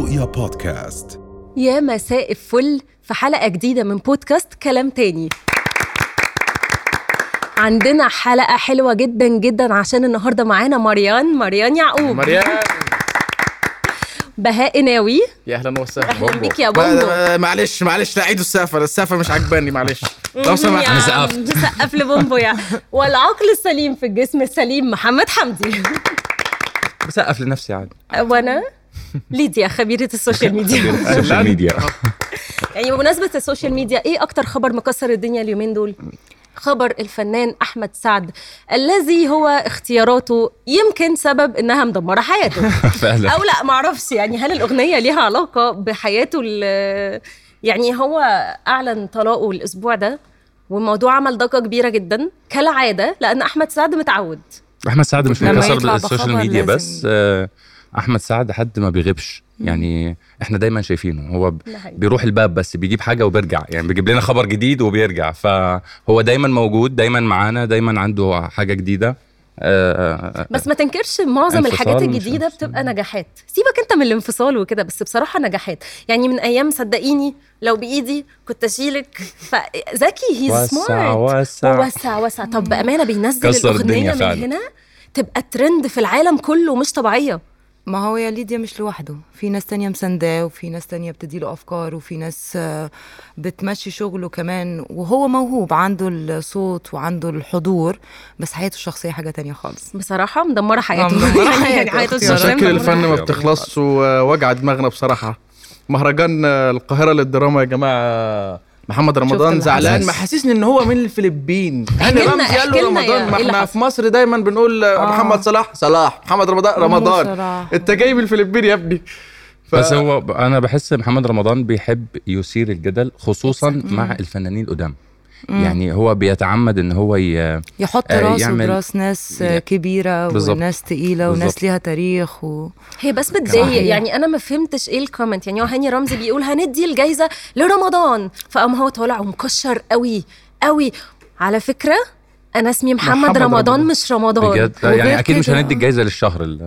رؤيا بودكاست. يا مساء الفل في حلقة جديدة من بودكاست كلام تاني. عندنا حلقة حلوة جدا جدا عشان النهاردة معانا مريان مريان يعقوب. مريم بهاء ناوي. يا أهلا وسهلا. أهلا بيك يا ما- بومبو ما- معلش معلش لا عيدوا السقفه السقفه مش عجباني معلش. لو سمحت. يا عم، سقف لبومبو يا. والعقل السليم في الجسم السليم محمد حمدي. بسقف لنفسي عادي. وأنا؟ ليديا خبيرة ال social media. ال social media. يعني بمناسبة ال social media إيه أكتر خبر مكسر الدنيا اليومين دول؟ خبر الفنان أحمد سعد الذي هو اختياراته يمكن سبب إنها مدمرة حياته. فعلا. أو لا معرفش يعني هل الأغنية ليها علاقة بحياته ال- يعني هو أعلن طلاقه الأسبوع ده والموضوع عمل ضجة كبيرة جدا كالعادة لأن أحمد سعد متعود. أحمد سعد مش يطلع بال social media بس آه، أحمد سعد حد ما بيغيبش. يعني إحنا دايما شايفينه. هو. بيروح الباب بس بيجيب حاجة وبيرجع. يعني بيجيب لنا خبر جديد وبيرجع. فهو دايما موجود دايما معانا دايما عنده حاجة جديدة. آه، بس ما تنكرش معظم الحاجات الجديدة. بتبقى نجاحات. سيبك انت من الانفصال وكده بس بصراحة نجاحات. يعني من أيام صدقيني لو بإيدي كنت أشيلك. فذكي وسع smart وسع وسع وسع طب بأمانة بينزل الأغنية من. هنا تبقى ترند في العالم كله مش طبيعية. ما هو يا ليديا مش لوحده. في ناس تانية مسانداه وفي ناس تانية بتديله أفكار وفي ناس آه، بتمشي شغله كمان. وهو موهوب عنده الصوت وعنده الحضور بس حياته الشخصية حاجة تانية خالص. بصراحة مدمرة حياته. مدمرة يعني حياته. الشخصية مشاكل مدمرة الفن ما. بتخلصش ووجع دماغنا بصراحة. مهرجان القاهرة للدراما يا جماعة محمد رمضان زعلان حصل. محسسني إن هو من الفلبين هاني لنا- رمزي قال له رمضان ما إحنا؟ في مصر دايما بنقول آه. محمد صلاح صلاح محمد رمضان رمضان. أنت جاي من الفلبين يا ابني ف- بس هو أنا بحس محمد رمضان بيحب يثير الجدل خصوصا مع الفنانين القدام يعني هو بيتعمد إن هو ي... يحط آه، راسه يعمل- براس ناس كبيرة بالظبط. وناس تقيلة وناس بالظبط. ليها تاريخ و... هي بس بتضايق. يعني أنا ما فهمتش إيه ال comment يعني هو هاني رمزي بيقول هندي الجايزة لرمضان فقام هو طالع ومكشر قوي قوي على فكرة أنا اسمي محمد, محمد رمضان, رمضان. مش رمضان. بجد؟ يعني أكيد مش هندي الجايزة للشهر ال-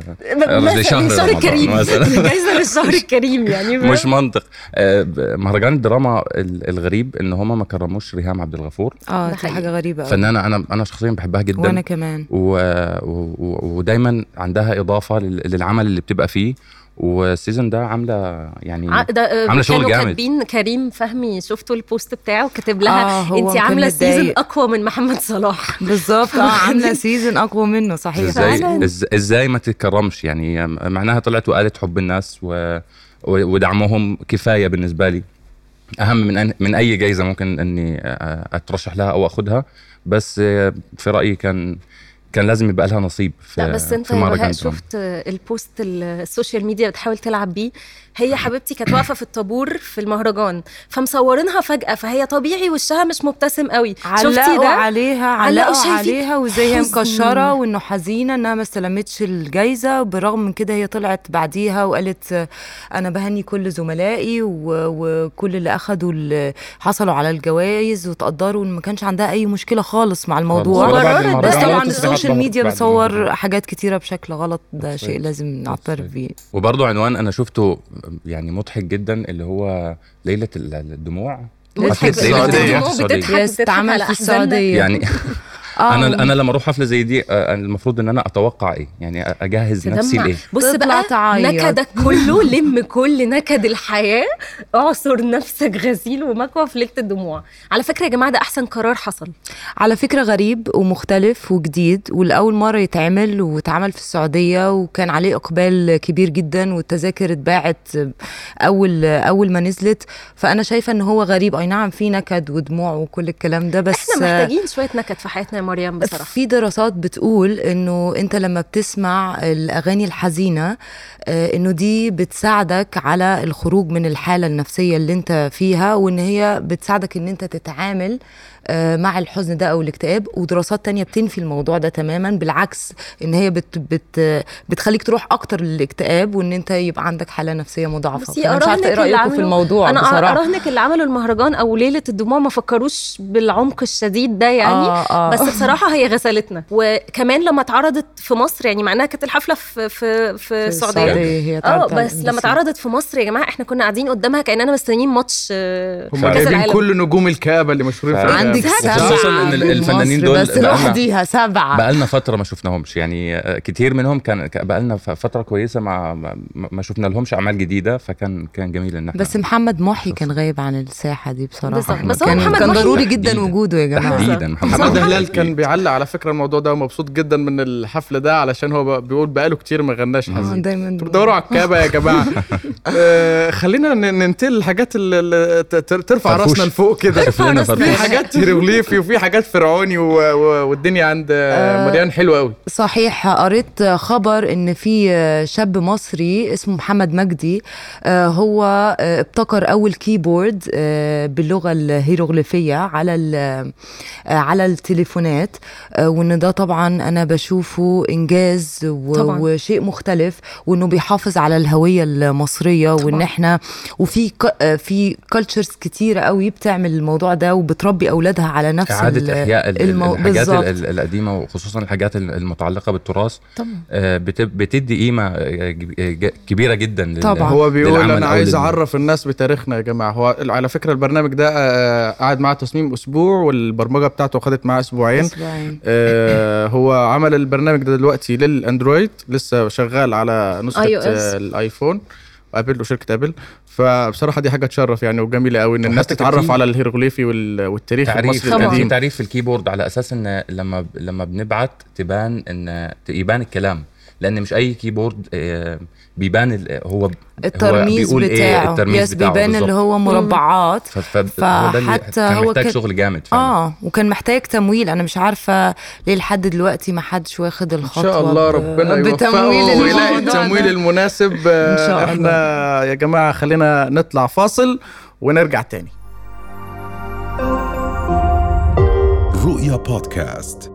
لشهر للشهر الكريم. مثلا. جايزه للشهر الكريم يعني؟ مش منطق. آه، مهرجان الدراما ال- الغريب إن هم ما كرموش ريهام عبد الغفور. آه ده دي غريبة أوي. فنانه أنا أنا شخصيا بحبها جدا. وأنا كمان. و... و... و- ودايما عندها إضافة لل... للعمل اللي بتبقى فيه. وال season ده عاملة يعني ع- ده آه، عاملة شغل كانوا جامد. كاتبين كريم فهمي شفتوا ال post بتاعه كاتب لها آه، انت كان عاملة season. أقوى من محمد صلاح بالظبط آه عاملة season أقوى منه صحيح إزاي. إزاي ما تتكرمش يعني معناها طلعت وقالت حب الناس و... ودعمهم كفاية بالنسبة لي أهم من أن... من أي جايزة ممكن إني أترشح لها أو أخدها بس في رأيي كان كان لازم يبقى لها نصيب في لا بس انت في مهرجان. شفت ال post ال social media بتحاول تلعب بيه هي حبيبتي كانت واقفة في الطابور في المهرجان فمصورينها فجأة فهي طبيعي وشها مش مبتسم قوي. شفتي علقوا ده؟ عليها علقوا عليها وازاي هي. مكشرة وإنه حزينة إنها ما استلمتش الجايزة برغم من كده هي طلعت بعديها وقالت أنا بهني كل زملائي وكل اللي اللي حصلوا على الجوائز وتقدروا ان ما كانش عندها أي مشكلة خالص مع الموضوع. بس طبعا ال social media بتصور. حاجات كتيرة بشكل غلط ده شيء لازم نعترف بيه. وبرضه عنوان أنا شفته يعني مضحك جدا اللي هو ليلة ال- الدموع بتضحك الدموع. بتضحك بتضحك على في. السعوديه يعني آه. أنا أنا لما أروح حفلة زي دي آه، المفروض إن أنا أتوقع إيه؟ يعني أجهز نفسي تدمع لإيه؟ بص بقى تعيط. نكدك كله لم كل نكد الحياة. اعصر نفسك غسيل ومكوى في ليلة الدموع. على فكرة يا جماعة ده أحسن قرار حصل. على فكرة غريب ومختلف وجديد والأول مرة يتعمل واتعمل في السعودية وكان عليه إقبال كبير جدا والتذاكر اتباعت أول أول ما نزلت. فأنا شايفة إن هو غريب. أي نعم في نكد ودموع وكل الكلام ده بس إحنا محتاجين شوية نكد في حياتنا يا مريم بصراحة. في دراسات بتقول إنه أنت لما بتسمع الأغاني الحزينة آه، إنه دي بتساعدك على الخروج من الحالة النفسية اللي أنت فيها وإن هي بتساعدك إن أنت تتعامل آه، مع الحزن ده أو الاكتئاب. ودراسات تانية بتنفي الموضوع ده تماما بالعكس إن هي بت بت بتخليك تروح أكتر للاكتئاب وإن أنت يبقى عندك حالة نفسية مضاعفة. فأنا مش عارفة إيه رأيكم في الموضوع أنا بصراحة. أراهنك اللي عملوا المهرجان أو ليلة الدموع ما فكروش بالعمق الشديد ده يعني. آه آه. بس بصراحة هي غسلتنا وكمان لما اتعرضت في مصر يعني معناها كانت الحفلة في في في السعودية هي آه بس لما. اتعرضت في مصر يا جماعة إحنا كنا قاعدين قدامها كأننا مستنيين ماتش آه، هم كأس جايبين العالم كل نجوم الكآبة اللي مشهورين في. عندك. سبعة خصوصاً من الفنانين مصر دول بس لوحديها سبعة بقالنا فترة ما شفناهمش يعني آه، كتير منهم كان بقالنا فترة كويسة ما ما, شفنا لهمش أعمال جديدة فكان كان جميل إن إحنا بس محمد محي كان غايب عن الساحة دي بصراحة بالظبط. بس هو كان, محمد كان ضروري جدا. وجوده يا جماعة تحديدا محمد هلال كان بيعلق على فكرة الموضوع ده ومبسوط جدا من الحفل ده علشان هو بيقول بقاله كتير ما غناش. آه، حزين. دايما أنتوا بتدوروا على الكآبة يا جماعة. آه، خلينا ننتقل للحاجات اللي- ترفع. راسنا لفوق كده. في. حاجات هيروغليفي وفي حاجات فرعوني والدنيا عند آه، مريان حلوة قوي صحيح قريت خبر إن في شاب مصري اسمه محمد مجدي هو ابتكر أول كيبورد باللغة الهيروغليفية على على التليفونات. آه، وإن ده طبعا أنا بشوفه إنجاز طبعاً. وشيء مختلف وإنه بيحافظ على الهوية المصرية وإن. إحنا وفي ك- آه، في كالتشرز كتيرة قوي بتعمل الموضوع ده وبتربي أولادها على نفس إعادة إحياء المو- الحاجات القديمة وخصوصا الحاجات ال- المتعلقة بالتراث طبعا آه، بت- بتدي قيمة كبيرة جدا لل- طبعاً. هو بيقول أنا عايز أعرف الناس بتاريخنا يا جماعة هو على فكرة البرنامج ده قعد معاه تصميم أسبوع والبرمجة بتاعته خدت معاه أسبوعين أسبوعين. آه، هو عمل البرنامج ده دلوقتي للأندرويد لسه شغال على نسخة. آه، الآيفون آبل وشركة آبل فبصراحة دي حاجة تشرف يعني وجميلة قوي إن الناس تتعرف على الهيروغليفي وال- والتاريخ تعريف المصري القديم تعريف في ال keyboard على أساس إن لما لما بنبعت تبان إن يبان الكلام لأن مش أي keyboard آه، بيبان ال- هو هو الترميز بيقول بتاعه. إيه الترميز يس بتاعه بيبان بالظبط. اللي هو مربعات. هو فحتى كان هو محتاج كان- شغل جامد فعلا. آه وكان محتاج تمويل. أنا مش عارفة ليه لحد دلوقتي ما حدش واخد إن الخطوة شاء الله ب- ربنا بتمويل يوفقه ويلاقي التمويل. المناسب. إن شاء آه، إحنا يا جماعة خلينا نطلع فاصل ونرجع تاني. رؤيا بودكاست.